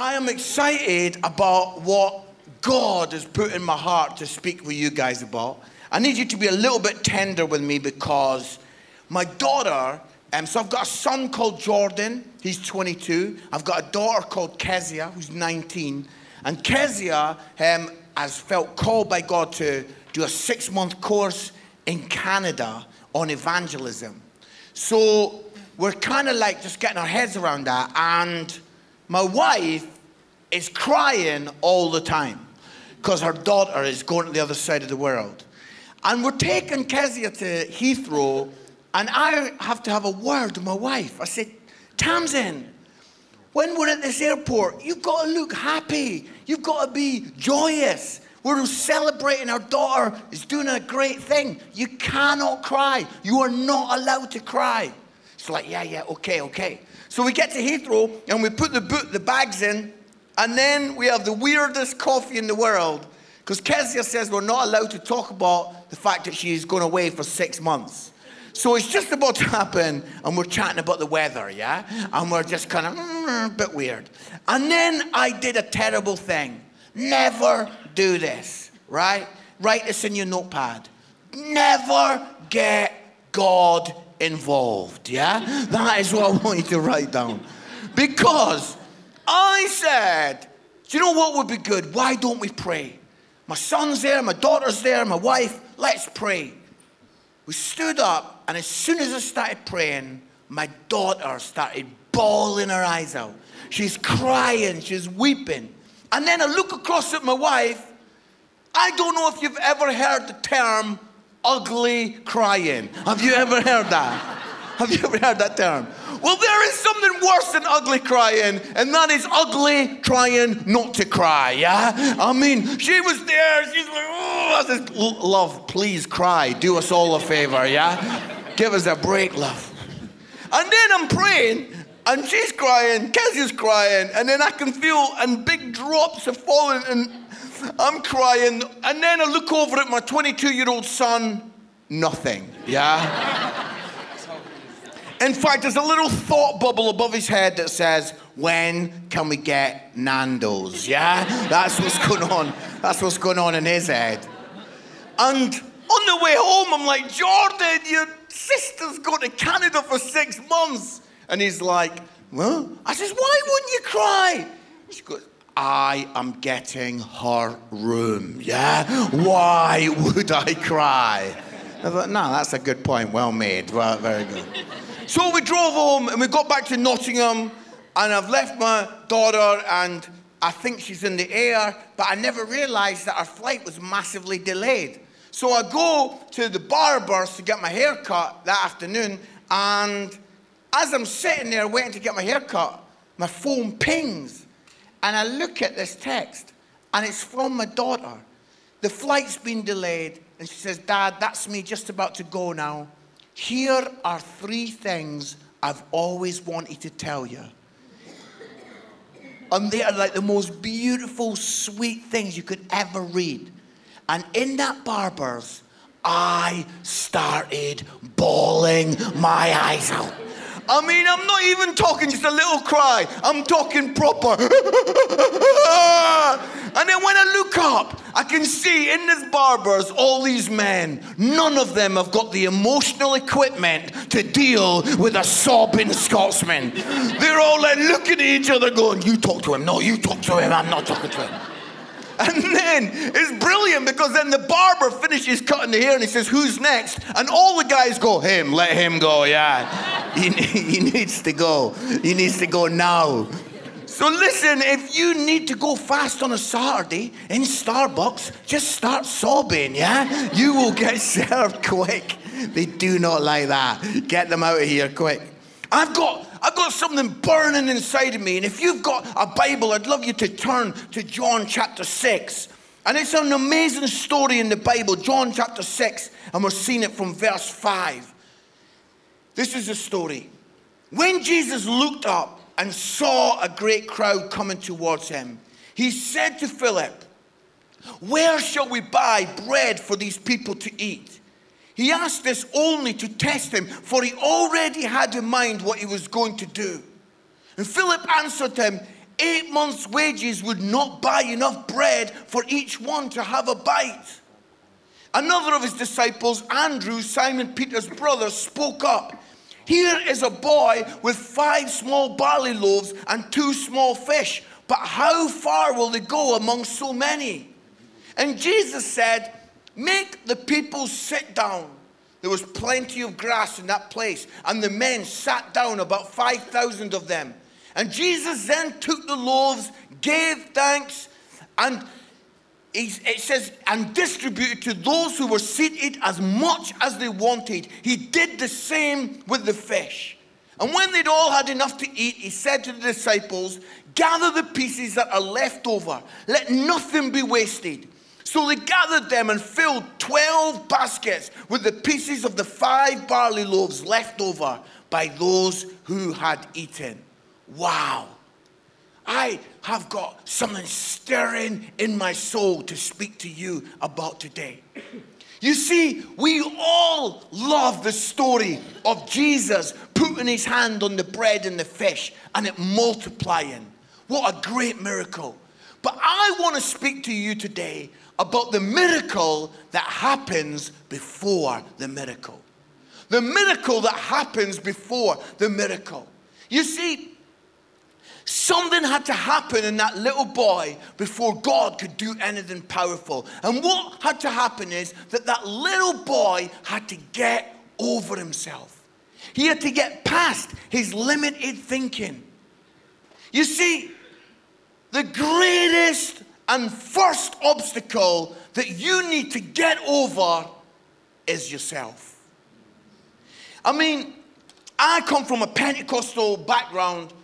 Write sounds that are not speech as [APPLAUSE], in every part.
I am excited about what God has put in my heart to speak with you guys about. I need you to be a little bit tender with me because my daughter, um, so I've got a son called Jordan, he's 22. I've got a daughter called Kezia, who's 19. And Kezia um, has felt called by God to do a six month course in Canada on evangelism. So we're kind of like just getting our heads around that. And my wife is crying all the time because her daughter is going to the other side of the world. And we're taking Kezia to Heathrow, and I have to have a word with my wife. I said, Tamsin, when we're at this airport, you've got to look happy. You've got to be joyous. We're celebrating our daughter is doing a great thing. You cannot cry. You are not allowed to cry. It's like, yeah, yeah, okay, okay. So we get to Heathrow and we put the, boot, the bags in, and then we have the weirdest coffee in the world because Kezia says we're not allowed to talk about the fact that she's going away for six months. So it's just about to happen, and we're chatting about the weather, yeah? And we're just kind of mm, a bit weird. And then I did a terrible thing. Never do this, right? Write this in your notepad. Never get God involved, yeah? That is what I want you to write down. Because I said, do you know what would be good? Why don't we pray? My son's there, my daughter's there, my wife, let's pray. We stood up, and as soon as I started praying, my daughter started bawling her eyes out. She's crying, she's weeping. And then I look across at my wife. I don't know if you've ever heard the term ugly crying. Have you ever heard that? Have you ever heard that term? Well, there is something worse than ugly crying, and that is ugly trying not to cry, yeah? I mean, she was there, she's like, oh, I said, love, please cry. Do us all a favor, yeah? Give us a break, love. And then I'm praying, and she's crying, Kezia's crying, and then I can feel, and big drops are falling, and I'm crying. And then I look over at my 22 year old son, nothing, yeah? In fact, there's a little thought bubble above his head that says, When can we get Nando's? Yeah? That's what's going on. That's what's going on in his head. And on the way home, I'm like, Jordan, your sister's going to Canada for six months. And he's like, Well, I says, Why wouldn't you cry? She goes, I am getting her room. Yeah? Why would I cry? I thought, no, that's a good point. Well made. Well, very good. So we drove home and we got back to Nottingham, and I've left my daughter, and I think she's in the air, but I never realized that our flight was massively delayed. So I go to the barber's to get my hair cut that afternoon, and as I'm sitting there waiting to get my hair cut, my phone pings, and I look at this text, and it's from my daughter. The flight's been delayed, and she says, Dad, that's me just about to go now. Here are three things I've always wanted to tell you. And they are like the most beautiful, sweet things you could ever read. And in that barber's, I started bawling my eyes out. I mean, I'm not even talking just a little cry, I'm talking proper. [LAUGHS] and then when I look up, I can see in this barber's all these men. None of them have got the emotional equipment to deal with a sobbing Scotsman. [LAUGHS] They're all like looking at each other, going, You talk to him. No, you talk to him. I'm not talking to him. [LAUGHS] And then it's brilliant because then the barber finishes cutting the hair and he says, Who's next? And all the guys go, Him, let him go, yeah. He, [LAUGHS] he needs to go. He needs to go now. So listen, if you need to go fast on a Saturday in Starbucks, just start sobbing, yeah? You will get [LAUGHS] served quick. They do not like that. Get them out of here quick. I've got I've got something burning inside of me. And if you've got a Bible, I'd love you to turn to John chapter 6. And it's an amazing story in the Bible, John chapter 6, and we're seeing it from verse 5. This is the story. When Jesus looked up and saw a great crowd coming towards him, he said to Philip, Where shall we buy bread for these people to eat? He asked this only to test him, for he already had in mind what he was going to do. And Philip answered him, eight months' wages would not buy enough bread for each one to have a bite. Another of his disciples, Andrew, Simon Peter's brother, spoke up. Here is a boy with five small barley loaves and two small fish, but how far will they go among so many? And Jesus said, Make the people sit down. There was plenty of grass in that place, and the men sat down, about 5,000 of them. And Jesus then took the loaves, gave thanks, and it says, and distributed to those who were seated as much as they wanted. He did the same with the fish. And when they'd all had enough to eat, he said to the disciples, Gather the pieces that are left over, let nothing be wasted. So they gathered them and filled 12 baskets with the pieces of the five barley loaves left over by those who had eaten. Wow. I have got something stirring in my soul to speak to you about today. You see, we all love the story of Jesus putting his hand on the bread and the fish and it multiplying. What a great miracle. But I want to speak to you today about the miracle that happens before the miracle. The miracle that happens before the miracle. You see, Something had to happen in that little boy before God could do anything powerful. And what had to happen is that that little boy had to get over himself. He had to get past his limited thinking. You see, the greatest and first obstacle that you need to get over is yourself. I mean, I come from a Pentecostal background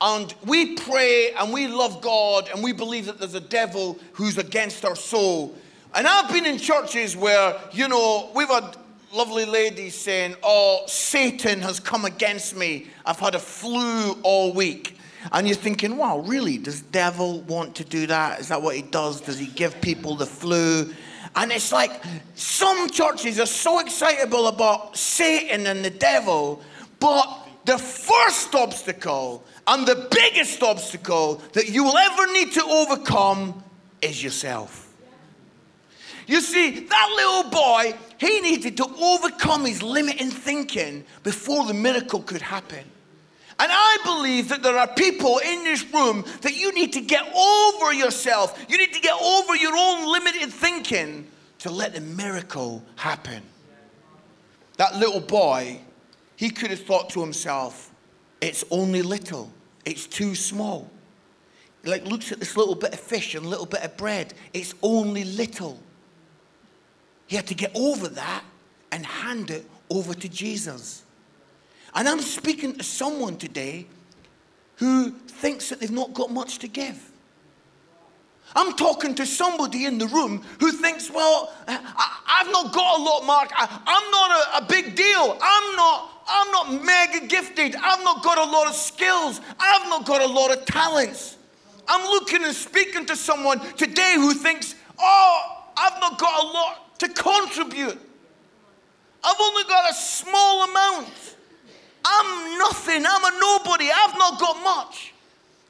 and we pray and we love God and we believe that there's a devil who's against our soul. And I've been in churches where, you know, we've had lovely ladies saying, Oh, Satan has come against me. I've had a flu all week. And you're thinking, wow, really? Does devil want to do that? Is that what he does? Does he give people the flu? And it's like some churches are so excitable about Satan and the devil, but the first obstacle and the biggest obstacle that you will ever need to overcome is yourself. You see, that little boy, he needed to overcome his limiting thinking before the miracle could happen. And I believe that there are people in this room that you need to get over yourself. You need to get over your own limited thinking to let the miracle happen. That little boy, he could have thought to himself, it's only little. It's too small. Like looks at this little bit of fish and little bit of bread. It's only little. He had to get over that and hand it over to Jesus. And I'm speaking to someone today who thinks that they've not got much to give. I'm talking to somebody in the room who thinks, well, I, have not got a lot, Mark. I, am not a, a big deal. I'm not I'm not mega gifted. I've not got a lot of skills. I've not got a lot of talents. I'm looking and speaking to someone today who thinks, oh, I've not got a lot to contribute. I've only got a small amount. I'm nothing. I'm a nobody. I've not got much.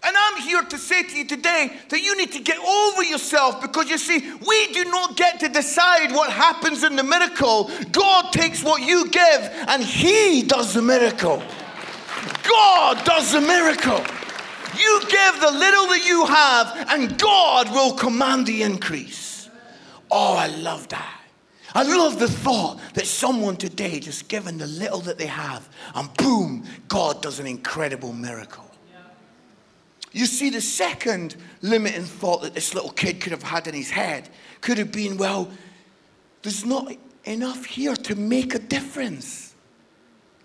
And I'm here to say to you today that you need to get over yourself because you see, we do not get to decide what happens in the miracle. God takes what you give and He does the miracle. God does the miracle. You give the little that you have, and God will command the increase. Oh, I love that. I love the thought that someone today just given the little that they have, and boom, God does an incredible miracle. You see, the second limiting thought that this little kid could have had in his head could have been, well, there's not enough here to make a difference.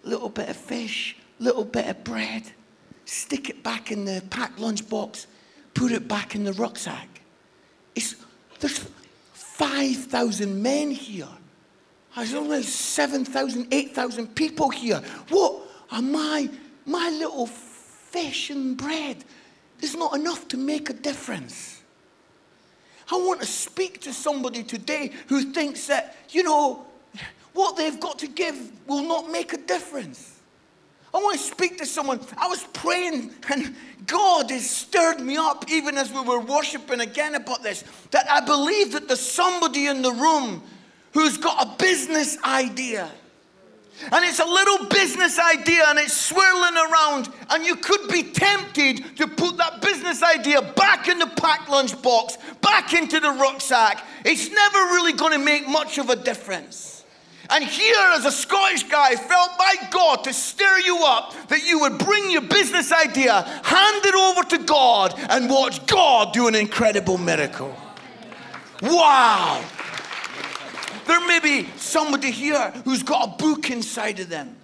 Little bit of fish, little bit of bread, stick it back in the packed lunchbox, put it back in the rucksack. It's, there's 5,000 men here. There's only 7,000, 8,000 people here. What are my, my little fish and bread is not enough to make a difference. I want to speak to somebody today who thinks that, you know, what they've got to give will not make a difference. I want to speak to someone. I was praying, and God has stirred me up, even as we were worshiping again about this, that I believe that there's somebody in the room who's got a business idea. And it's a little business idea and it's swirling around, and you could be tempted to put that business idea back in the packed lunch box, back into the rucksack. It's never really going to make much of a difference. And here, as a Scottish guy, felt by God to stir you up that you would bring your business idea, hand it over to God, and watch God do an incredible miracle. Wow. There may be somebody here who's got a book inside of them.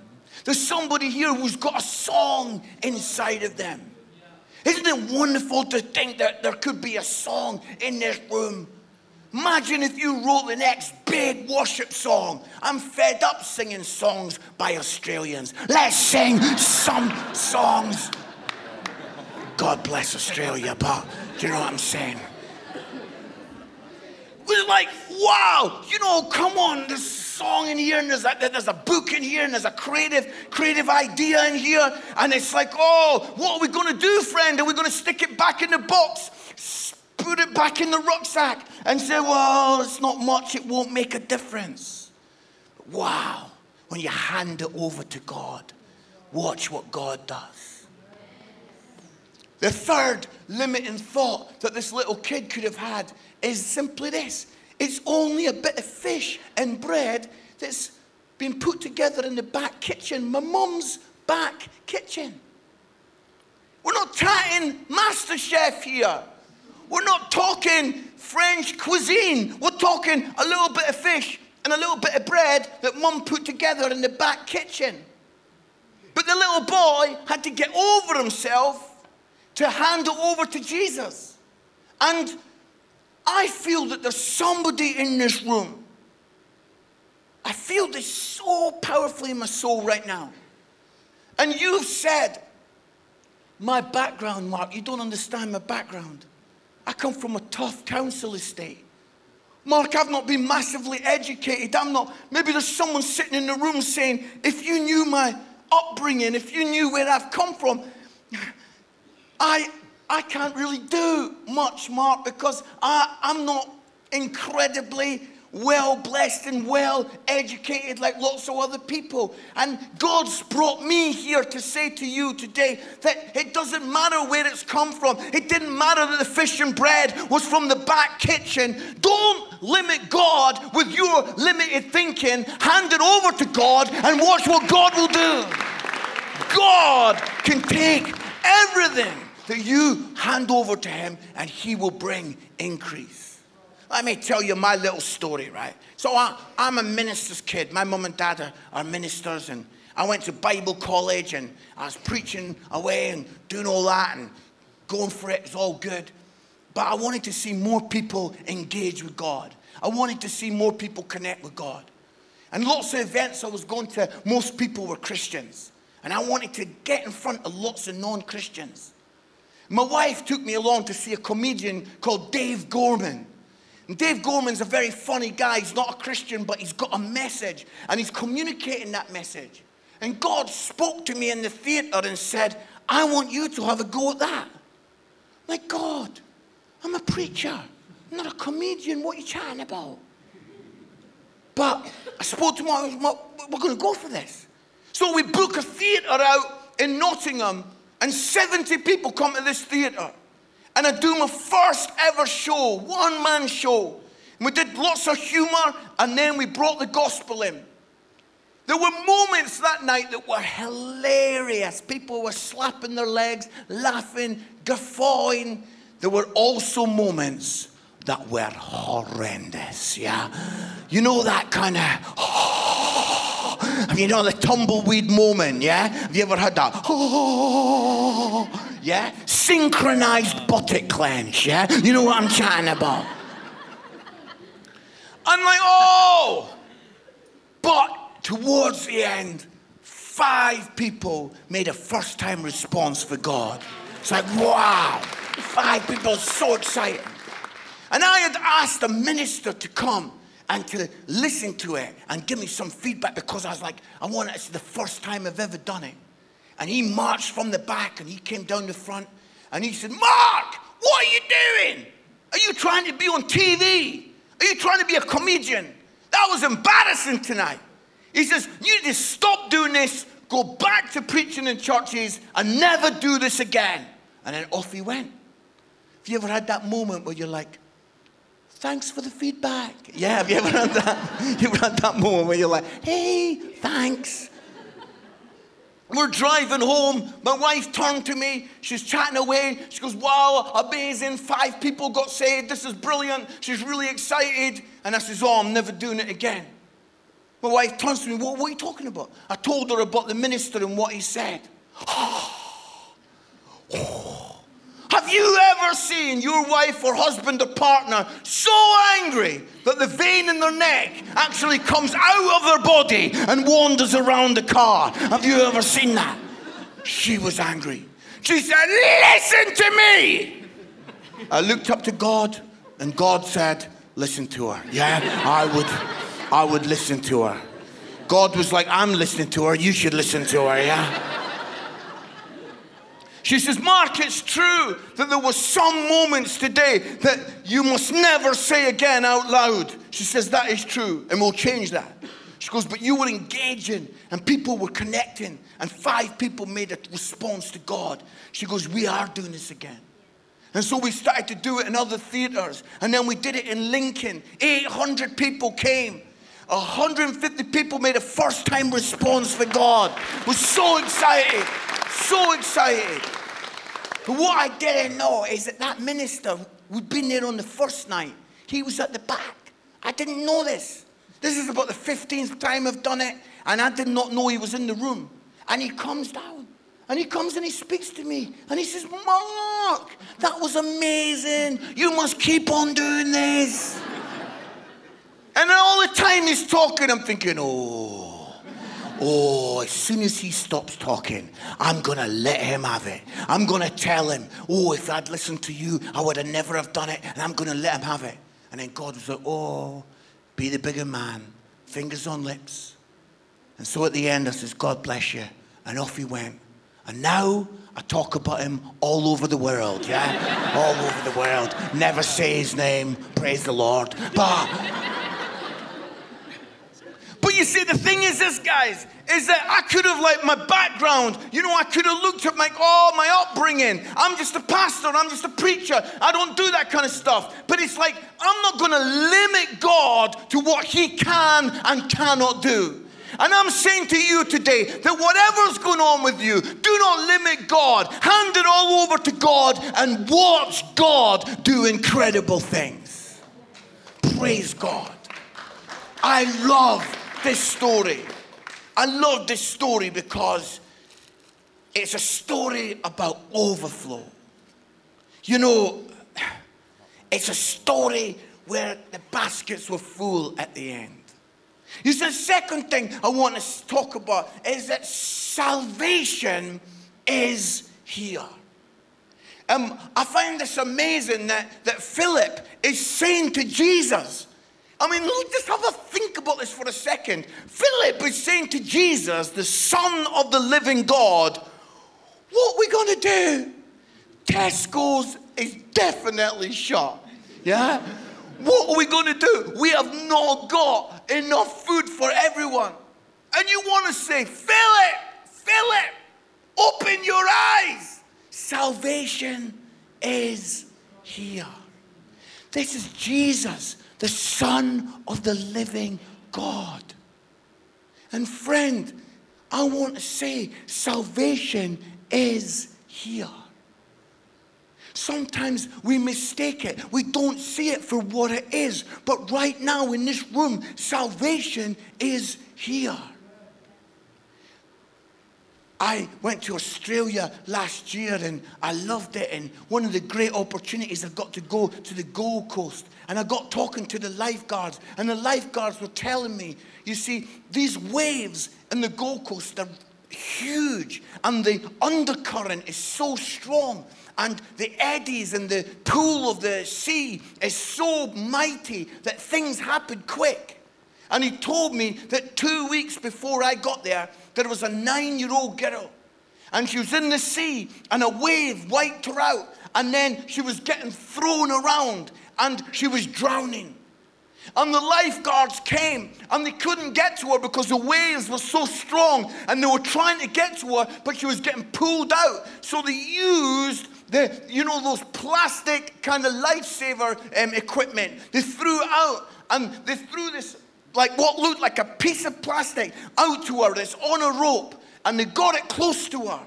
There's somebody here who's got a song inside of them. Isn't it wonderful to think that there could be a song in this room Imagine if you wrote the next big worship song. I'm fed up singing songs by Australians. Let's sing some songs. God bless Australia, but do you know what I'm saying? It was like, wow, you know, come on, there's a song in here, and there's a, there's a book in here, and there's a creative, creative idea in here. And it's like, oh, what are we going to do, friend? Are we going to stick it back in the box? put it back in the rucksack and say, well, it's not much, it won't make a difference. Wow, when you hand it over to God, watch what God does. The third limiting thought that this little kid could have had is simply this it's only a bit of fish and bread that's been put together in the back kitchen, my mum's back kitchen. We're not chatting Master Chef here. We're not talking French cuisine. We're talking a little bit of fish and a little bit of bread that mum put together in the back kitchen. But the little boy had to get over himself to hand it over to Jesus. And I feel that there's somebody in this room. I feel this so powerfully in my soul right now. And you've said, My background, Mark, you don't understand my background. I come from a tough council estate. Mark, I've not been massively educated. I'm not. Maybe there's someone sitting in the room saying, if you knew my upbringing, if you knew where I've come from, [LAUGHS] I, I can't really do much, Mark, because I, I'm not incredibly well blessed and well educated like lots of other people. And God's brought me here to say to you today that it doesn't matter where it's come from. It didn't matter that the fish and bread was from the back kitchen. Don't limit God with your limited thinking. Hand it over to God and watch what God will do. God can take everything that you hand over to Him and He will bring increase. Let me tell you my little story, right? So I, am a minister's kid. My mum and dad are, are ministers, and I went to Bible college and I was preaching away and doing all that and going for it. It's all good. But I wanted to see more people engage with God. I wanted to see more people connect with God. And lots of events I was going to, most people were Christians. And I wanted to get in front of lots of non Christians. My wife took me along to see a comedian called Dave Gorman. And Dave Gorman's a very funny guy. He's not a Christian, but he's got a message and he's communicating that message. And God spoke to me in the theater and said, I want you to have a go at that. Like, God, I'm a preacher, I'm not a comedian. What are you chatting about? But I spoke to him, we're going to go for this. So we book a theater out in Nottingham, and 70 people come to this theater and I do my first ever show, one man show. And we did lots of humor, and then we brought the gospel in. There were moments that night that were hilarious. People were slapping their legs, laughing, guffawing. There were also moments that were horrendous, yeah? You know that kind of, Have you know the tumbleweed moment, yeah? Have you ever had that? Oh, [LAUGHS] yeah? Synchronized buttock clench, yeah? You know what I'm chatting about. I'm like, oh! But towards the end, five people made a first time response for God. It's like, wow! Five people, so excited. And I had asked a minister to come and to listen to it and give me some feedback because I was like, I want it. It's the first time I've ever done it. And he marched from the back and he came down the front and he said, Mark, what are you doing? Are you trying to be on TV? Are you trying to be a comedian? That was embarrassing tonight. He says, You need to stop doing this, go back to preaching in churches, and never do this again. And then off he went. Have you ever had that moment where you're like, Thanks for the feedback? Yeah, have you ever had that? [LAUGHS] you ever had that moment where you're like, Hey, thanks. We're driving home. My wife turned to me. She's chatting away. She goes, Wow, amazing. Five people got saved. This is brilliant. She's really excited. And I says, Oh, I'm never doing it again. My wife turns to me, What, what are you talking about? I told her about the minister and what he said. [GASPS] Oh. Have you ever seen your wife or husband or partner so angry that the vein in their neck actually comes out of their body and wanders around the car? Have you ever seen that? She was angry. She said, Listen to me. I looked up to God, and God said, Listen to her. Yeah, I would, I would listen to her. God was like, I'm listening to her. You should listen to her. Yeah. She says, Mark, it's true that there were some moments today that you must never say again out loud. She says, that is true, and we'll change that. She goes, but you were engaging, and people were connecting, and five people made a response to God. She goes, we are doing this again. And so we started to do it in other theaters, and then we did it in Lincoln. 800 people came. 150 people made a first time response for God. Was so excited, so excited. But what I didn't know is that that minister who'd been there on the first night, he was at the back. I didn't know this. This is about the 15th time I've done it, and I did not know he was in the room. And he comes down. And he comes and he speaks to me and he says, Mark, that was amazing. You must keep on doing this. And all the time he's talking, I'm thinking, oh, Oh, as soon as he stops talking, I'm going to let him have it. I'm going to tell him, oh, if I'd listened to you, I would have never have done it, and I'm going to let him have it. And then God was like, oh, be the bigger man, fingers on lips. And so at the end, I says, God bless you. And off he went. And now I talk about him all over the world, yeah? [LAUGHS] all over the world. Never say his name, praise the Lord. But you see, the thing is this, guys, is that I could have, like, my background, you know, I could have looked at my, oh, my upbringing. I'm just a pastor, I'm just a preacher. I don't do that kind of stuff. But it's like, I'm not going to limit God to what He can and cannot do. And I'm saying to you today that whatever's going on with you, do not limit God. Hand it all over to God and watch God do incredible things. Praise God. I love this story. I love this story because it's a story about overflow. You know, it's a story where the baskets were full at the end. You see, the second thing I want to talk about is that salvation is here. Um, I find this amazing that, that Philip is saying to Jesus, I mean, just have a think about this for a second. Philip is saying to Jesus, the Son of the living God, what are we going to do? Tesco's is definitely shut. Yeah? What are we going to do? We have not got enough food for everyone. And you want to say, Philip, Philip, open your eyes. Salvation is here. This is Jesus the Son of the living God. And friend, I want to say salvation is here. Sometimes we mistake it. We don't see it for what it is. But right now in this room, salvation is here. I went to Australia last year and I loved it. And one of the great opportunities I got to go to the Gold Coast. And I got talking to the lifeguards, and the lifeguards were telling me, you see, these waves in the Gold Coast are huge, and the undercurrent is so strong, and the eddies and the pool of the sea is so mighty that things happen quick. And he told me that two weeks before I got there, there was a nine year old girl And she was in the sea, and a wave wiped her out. And then she was getting thrown around, and she was drowning. And the lifeguards came and they couldn't get to her because the waves were so strong and they were trying to get to her, but she was getting pulled out. So they used the, you know, those plastic kind of lifesaver um, equipment. They threw out and they threw this, like what looked like a piece of plastic out to her that's on a rope and they got it close to her.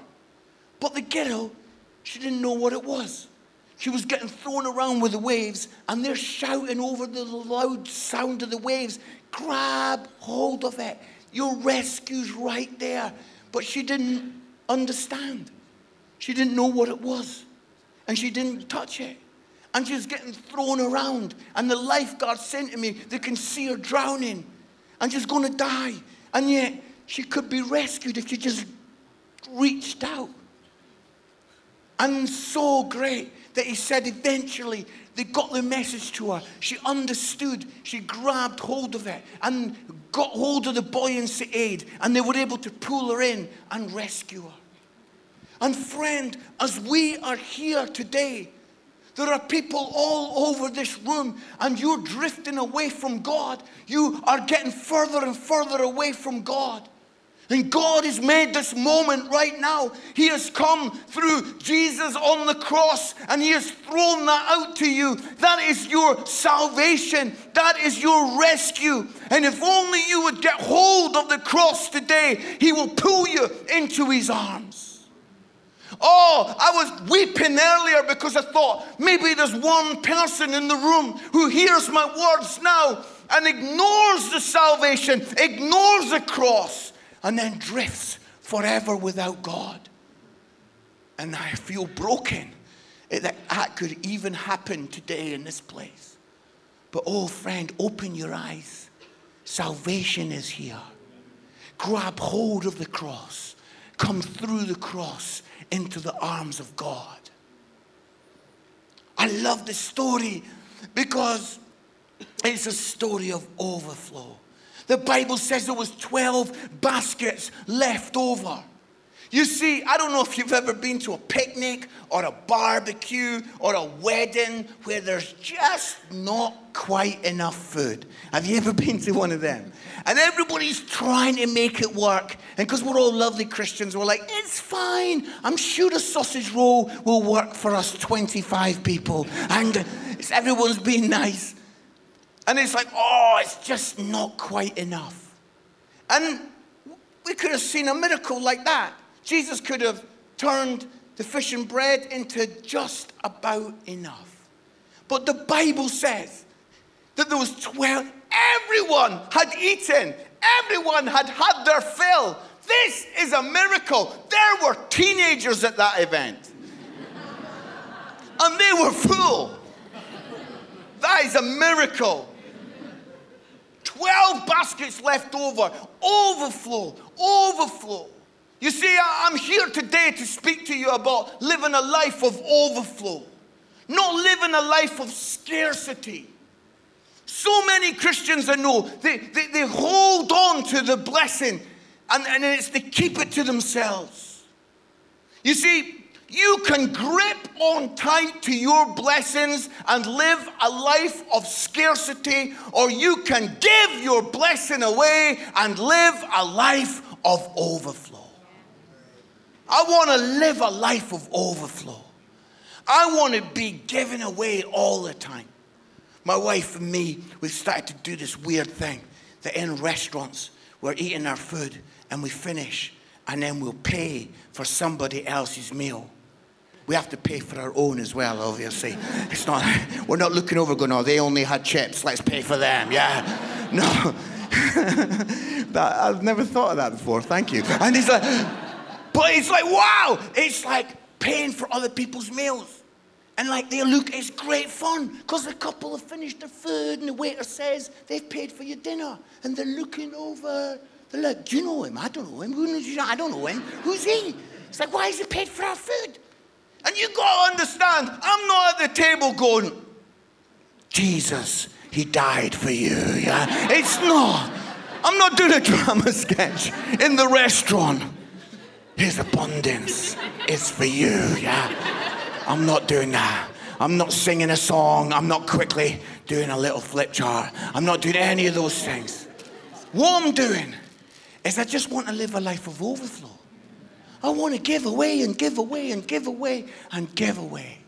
But the girl, she didn't know what it was. She was getting thrown around with the waves, and they're shouting over the loud sound of the waves grab hold of it. Your rescue's right there. But she didn't understand. She didn't know what it was. And she didn't touch it. And she was getting thrown around. And the lifeguard saying to me, they can see her drowning. And she's going to die. And yet, she could be rescued if she just reached out. And so great that he said eventually they got the message to her. She understood. She grabbed hold of it and got hold of the buoyancy aid, and they were able to pull her in and rescue her. And, friend, as we are here today, there are people all over this room, and you're drifting away from God. You are getting further and further away from God. And God has made this moment right now. He has come through Jesus on the cross and He has thrown that out to you. That is your salvation, that is your rescue. And if only you would get hold of the cross today, He will pull you into His arms. Oh, I was weeping earlier because I thought maybe there's one person in the room who hears my words now and ignores the salvation, ignores the cross and then drifts forever without God. And I feel broken that that could even happen today in this place. But oh, friend, open your eyes. Salvation is here. Grab hold of the cross. Come through the cross into the arms of God. I love this story because it's a story of overflow. The Bible says there was 12 baskets left over. You see, I don't know if you've ever been to a picnic or a barbecue or a wedding where there's just not quite enough food. Have you ever [LAUGHS] been to one of them? And everybody's trying to make it work. And because we're all lovely Christians, we're like, it's fine. I'm sure a sausage roll will work for us 25 people. And everyone's being nice. And it's like, oh, it's just not quite enough. And we could have seen a miracle like that. Jesus could have turned the fish and bread into just about enough. But the Bible says that there was 12, everyone had eaten, everyone had had their fill. This is a miracle. There were teenagers at that event, and they were full. That is a miracle. 12 baskets left over. Overflow, overflow. You see, I'm here today to speak to you about living a life of overflow, not living a life of scarcity. So many Christians I know, they, they, they hold on to the blessing and, and it's they keep it to themselves. You see, you can grip on tight to your blessings and live a life of scarcity, or you can give your blessing away and live a life of overflow. I want to live a life of overflow. I want to be giving away all the time. My wife and me, we've started to do this weird thing that in restaurants, we're eating our food and we finish, and then we'll pay for somebody else's meal we have to pay for our own as well, obviously. It's not, [LAUGHS] we're not looking over going, oh, they only had chips, let's pay for them. Yeah. [LAUGHS] No. [LAUGHS] that, I've never thought of that before, thank you. And it's like, but it's like, wow, it's like paying for other people's meals. And like they look, it's great fun because the couple have finished their food and the waiter says they've paid for your dinner. And they're looking over. They're like, do you know him? I don't know him. Who knows you? I don't know him. Who's he? It's like, why is he paid for our food? And you got to understand, I'm not at the table going, Jesus, he died for you. Yeah? It's not. I'm not doing a drama [LAUGHS] sketch in the restaurant. His abundance is for you, yeah? I'm not doing that. I'm not singing a song. I'm not quickly doing a little flip chart. I'm not doing any of those things. What I'm doing is I just want to live a life of overflow. I want to give away and give away and give away and give away.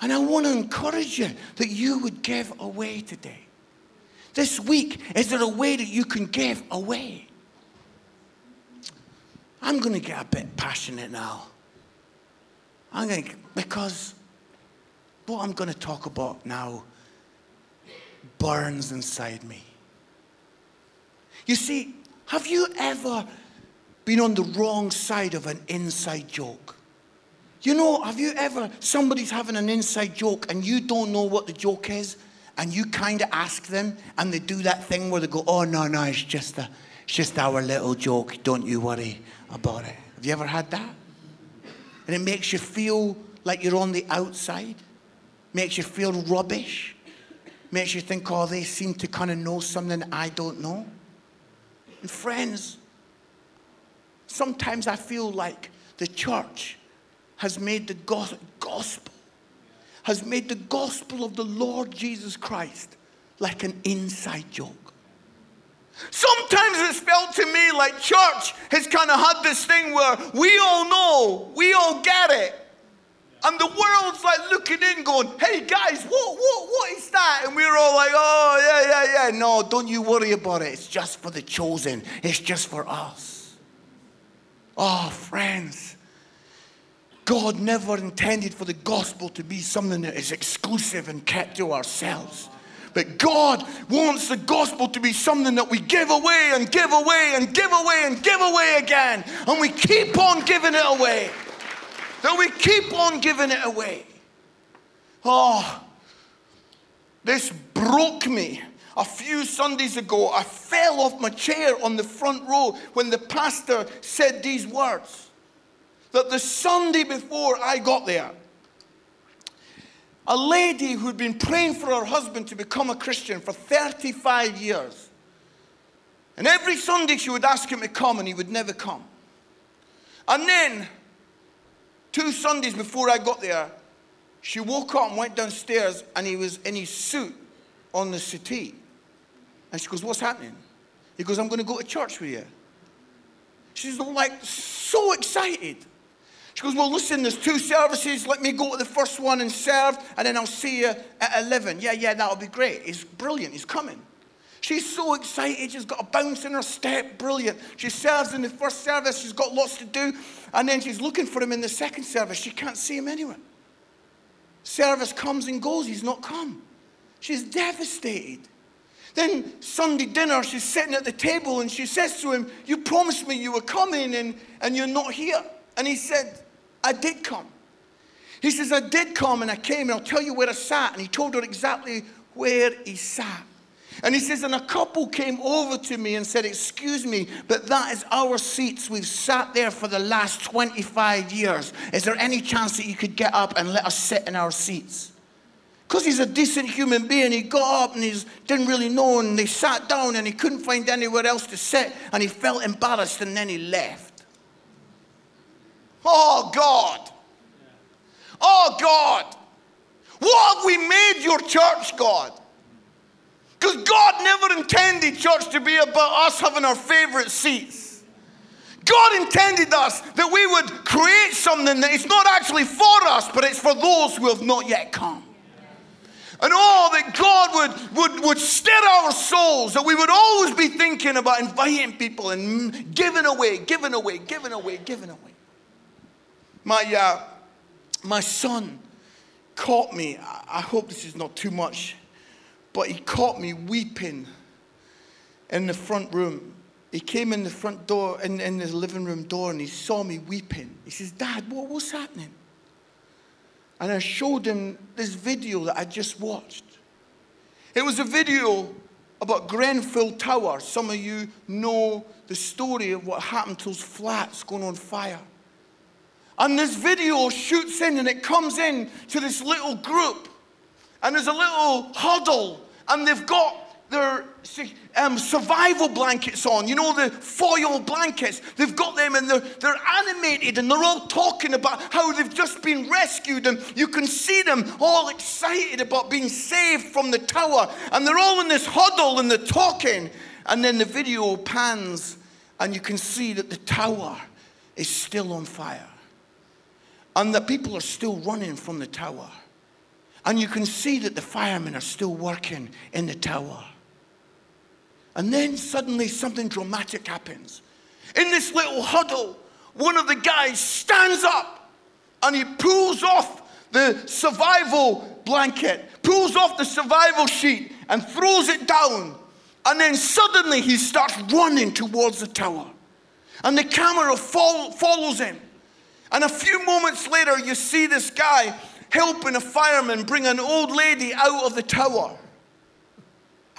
And I want to encourage you that you would give away today. This week, is there a way that you can give away? I'm going to get a bit passionate now. I'm going to, because what I'm going to talk about now burns inside me. You see, have you ever been on the wrong side of an inside joke? You know, have you ever, somebody's having an inside joke and you don't know what the joke is, and you kind of ask them, and they do that thing where they go, Oh, no, no, it's just, a, it's just our little joke. Don't you worry about it. Have you ever had that? And it makes you feel like you're on the outside, makes you feel rubbish, makes you think, Oh, they seem to kind of know something I don't know. And friends, sometimes I feel like the church has made the gospel, has made the gospel of the Lord Jesus Christ like an inside joke. Sometimes it's felt to me like church has kind of had this thing where we all know, we all get it. And the world's like looking in, going, hey guys, what, what, what is that? And we're all like, oh, yeah, yeah, yeah. No, don't you worry about it. It's just for the chosen, it's just for us. Oh, friends, God never intended for the gospel to be something that is exclusive and kept to ourselves. But God wants the gospel to be something that we give away and give away and give away and give away again. And we keep on giving it away. That we keep on giving it away. Oh, this broke me. A few Sundays ago, I fell off my chair on the front row when the pastor said these words that the Sunday before I got there, a lady who'd been praying for her husband to become a Christian for 35 years. And every Sunday she would ask him to come and he would never come. And then, two Sundays before I got there, she woke up and went downstairs and he was in his suit on the settee. And she goes, What's happening? He goes, I'm going to go to church with you. She's oh, like so excited. She goes, Well, listen, there's two services. Let me go to the first one and serve, and then I'll see you at 11. Yeah, yeah, that'll be great. He's brilliant. He's coming. She's so excited. She's got a bounce in her step. Brilliant. She serves in the first service. She's got lots to do. And then she's looking for him in the second service. She can't see him anywhere. Service comes and goes. He's not come. She's devastated. Then Sunday dinner, she's sitting at the table and she says to him, You promised me you were coming and, and you're not here. And he said, I did come. He says, I did come and I came and I'll tell you where I sat. And he told her exactly where he sat. And he says, and a couple came over to me and said, Excuse me, but that is our seats. We've sat there for the last 25 years. Is there any chance that you could get up and let us sit in our seats? Because he's a decent human being, he got up and he didn't really know, and they sat down and he couldn't find anywhere else to sit, and he felt embarrassed and then he left. Oh, God. Oh, God. What have we made your church, God? Because God never intended church to be about us having our favorite seats. God intended us that we would create something that is not actually for us, but it's for those who have not yet come. And oh, that God would, would, would stir our souls, that we would always be thinking about inviting people and giving away, giving away, giving away, giving away. My, uh, my son caught me. I hope this is not too much, but he caught me weeping in the front room. He came in the front door, in, in the living room door, and he saw me weeping. He says, Dad, what, what's happening? And I showed him this video that I just watched. It was a video about Grenfell Tower. Some of you know the story of what happened to those flats going on fire. And this video shoots in and it comes in to this little group. And there's a little huddle. And they've got their um, survival blankets on, you know, the foil blankets. They've got them and they're, they're animated and they're all talking about how they've just been rescued. And you can see them all excited about being saved from the tower. And they're all in this huddle and they're talking. And then the video pans and you can see that the tower is still on fire. And the people are still running from the tower. And you can see that the firemen are still working in the tower. And then suddenly something dramatic happens. In this little huddle, one of the guys stands up and he pulls off the survival blanket, pulls off the survival sheet, and throws it down. And then suddenly he starts running towards the tower. And the camera follows him. And a few moments later, you see this guy helping a fireman bring an old lady out of the tower.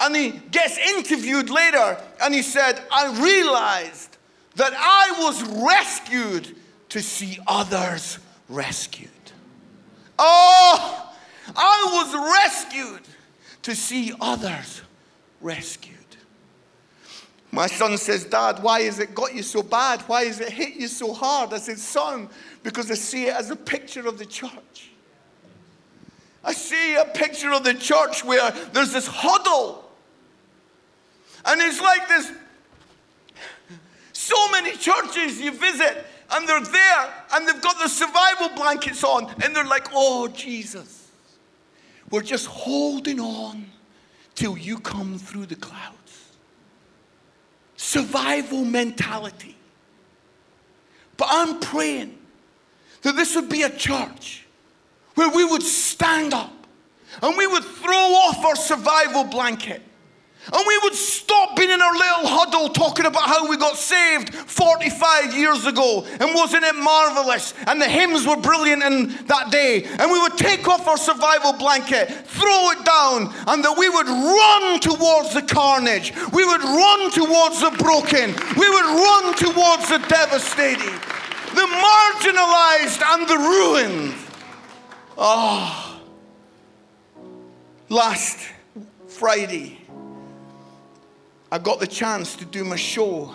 And he gets interviewed later and he said, I realized that I was rescued to see others rescued. Oh, I was rescued to see others rescued. My son says, Dad, why has it got you so bad? Why has it hit you so hard? I said, Son, because I see it as a picture of the church. I see a picture of the church where there's this huddle and it's like this so many churches you visit, and they're there, and they've got the survival blankets on, and they're like, oh, Jesus, we're just holding on till you come through the clouds. Survival mentality. But I'm praying that this would be a church where we would stand up and we would throw off our survival blanket and we would stop being in our little huddle talking about how we got saved 45 years ago and wasn't it marvelous? And the hymns were brilliant in that day. And we would take off our survival blanket, throw it down, and that we would run towards the carnage. We would run towards the broken. We would run towards the devastated, the marginalized, and the ruined. Oh. Last Friday, I got the chance to do my show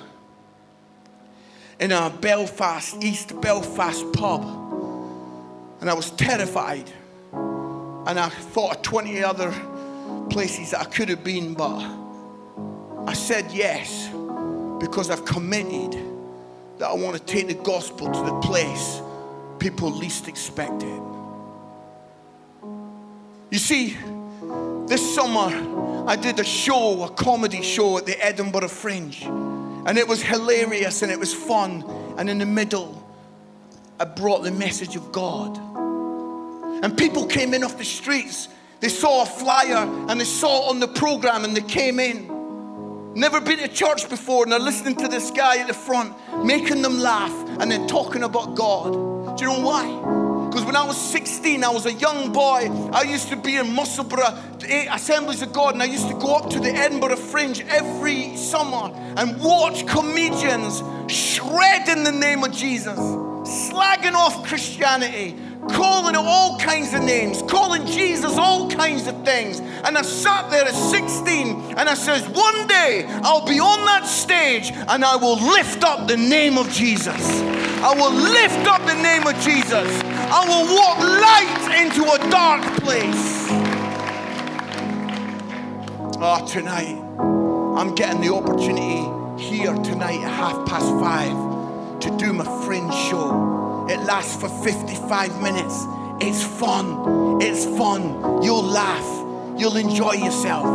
in a Belfast, East Belfast pub. And I was terrified. And I thought of 20 other places that I could have been, but I said yes because I've committed that I want to take the gospel to the place people least expect it. You see, this summer, I did a show, a comedy show at the Edinburgh Fringe. And it was hilarious and it was fun. And in the middle, I brought the message of God. And people came in off the streets. They saw a flyer and they saw it on the program and they came in. Never been to church before and they're listening to this guy at the front, making them laugh and then talking about God. Do you know why? Because when I was 16, I was a young boy. I used to be in Musselburgh eh, Assemblies of God, and I used to go up to the Edinburgh Fringe every summer and watch comedians shredding the name of Jesus, slagging off Christianity, calling it all kinds of names, calling Jesus all kinds of things. And I sat there at 16 and I says, one day I'll be on that stage and I will lift up the name of Jesus. I will lift up the name of Jesus. I will walk light into a dark place. Oh, tonight, I'm getting the opportunity here tonight at half past five to do my fringe show. It lasts for 55 minutes. It's fun. It's fun. You'll laugh. You'll enjoy yourself.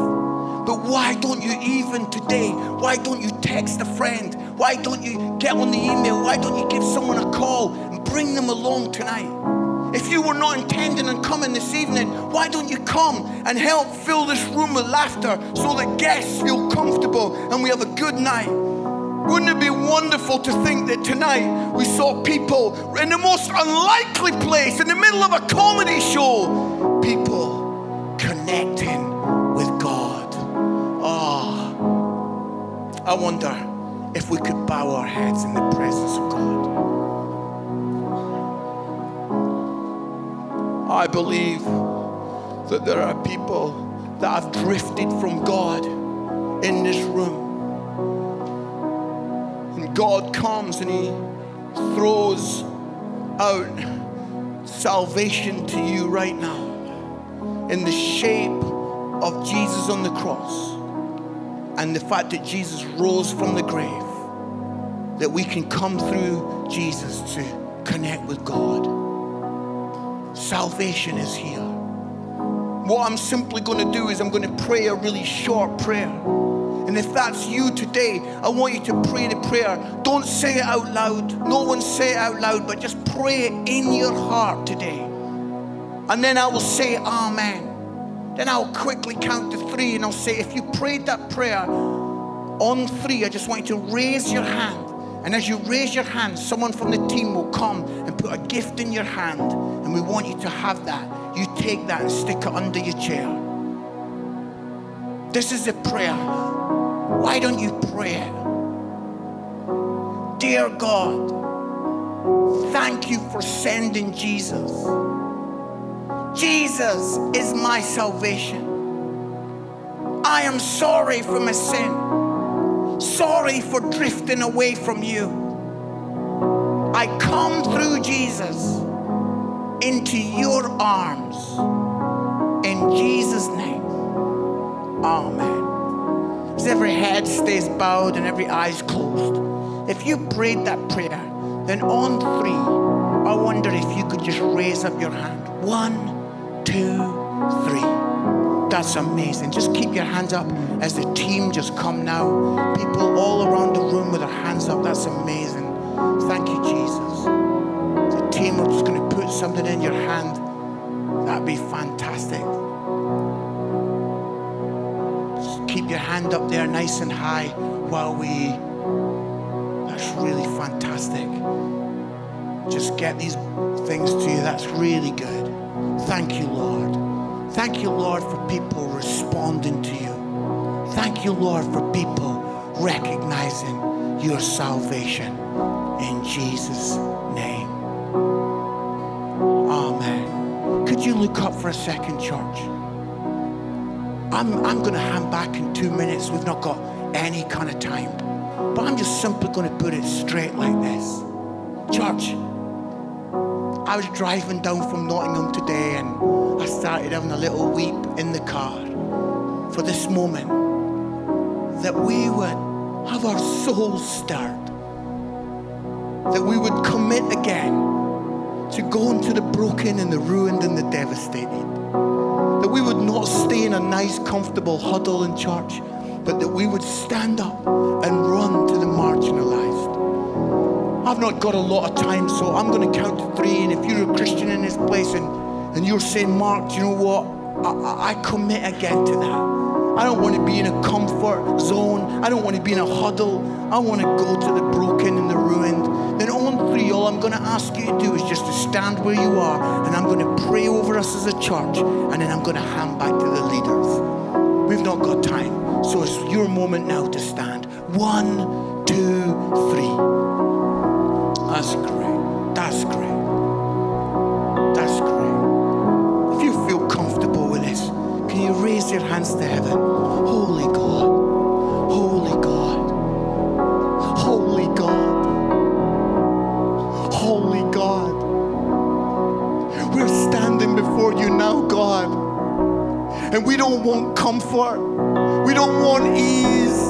But why don't you even today? Why don't you text a friend? Why don't you get on the email? Why don't you give someone a call bring them along tonight? If you were not intending on coming this evening, why don't you come and help fill this room with laughter so that guests feel comfortable and we have a good night? Wouldn't it be wonderful to think that tonight we saw people in the most unlikely place, in the middle of a comedy show, people connecting with God? Oh, I wonder if we could bow our heads in the presence of God. I believe that there are people that have drifted from God in this room. And God comes and He throws out salvation to you right now in the shape of Jesus on the cross and the fact that Jesus rose from the grave, that we can come through Jesus to connect with God. Salvation is here. What I'm simply going to do is I'm going to pray a really short prayer. And if that's you today, I want you to pray the prayer. Don't say it out loud. No one say it out loud, but just pray it in your heart today. And then I will say Amen. Then I'll quickly count to three and I'll say, if you prayed that prayer on three, I just want you to raise your hand. And as you raise your hand, someone from the team will come and put a gift in your hand. And we want you to have that. You take that and stick it under your chair. This is a prayer. Why don't you pray it? Dear God, thank you for sending Jesus. Jesus is my salvation. I am sorry for my sin. Sorry for drifting away from you. I come through Jesus into your arms. In Jesus' name. Amen. As every head stays bowed and every eye's closed, if you prayed that prayer, then on three, I wonder if you could just raise up your hand. One, two, three. That's amazing. Just keep your hands up as the team just come now. People all around the room with their hands up. That's amazing. Thank you, Jesus. The team are just going to put something in your hand. That'd be fantastic. Just keep your hand up there nice and high while we. That's really fantastic. Just get these things to you. That's really good. Thank you, Lord. Thank you, Lord, for people responding to you. Thank you, Lord, for people recognizing your salvation. In Jesus' name. Amen. Could you look up for a second, church? I'm, I'm going to hand back in two minutes. We've not got any kind of time. But I'm just simply going to put it straight like this. Church, I was driving down from Nottingham today and I started having a little weep in the car for this moment that we would have our souls stirred, that we would commit again to going to the broken and the ruined and the devastated, that we would not stay in a nice, comfortable huddle in church, but that we would stand up and run to the marginalized. I've not got a lot of time, so I'm going to count to three. And if you're a Christian in this place and, and you're saying, Mark, do you know what? I, I commit again to that. I don't want to be in a comfort zone. I don't want to be in a huddle. I want to go to the broken and the ruined. Then on three, all I'm going to ask you to do is just to stand where you are, and I'm going to pray over us as a church, and then I'm going to hand back to the leaders. We've not got time, so it's your moment now to stand. One, two, three. That's great. That's great. That's great. If you feel comfortable with this, can you raise your hands to heaven? Holy God. Holy God. Holy God. Holy God. We're standing before you now, God. And we don't want comfort. We don't want ease.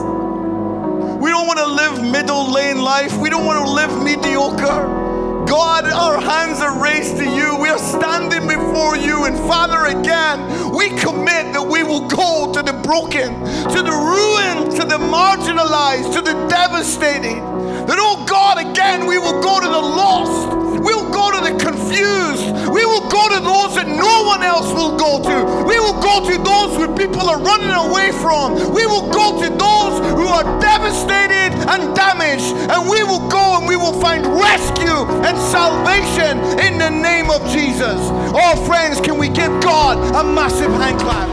We don't want to live middle lane life. We don't want to live mediocre. God, our hands are raised to you. We are standing before you. And Father, again, we commit that we will go to the broken, to the ruined, to the marginalized, to the devastated. That, oh God, again, we will go to the lost. We'll go to the confused. We will go to those that no one else will go to. We will go to those who people are running away from. We will go to those who are devastated and damaged. And we will go and we will find rescue and salvation in the name of Jesus. Oh, friends, can we give God a massive hand clap?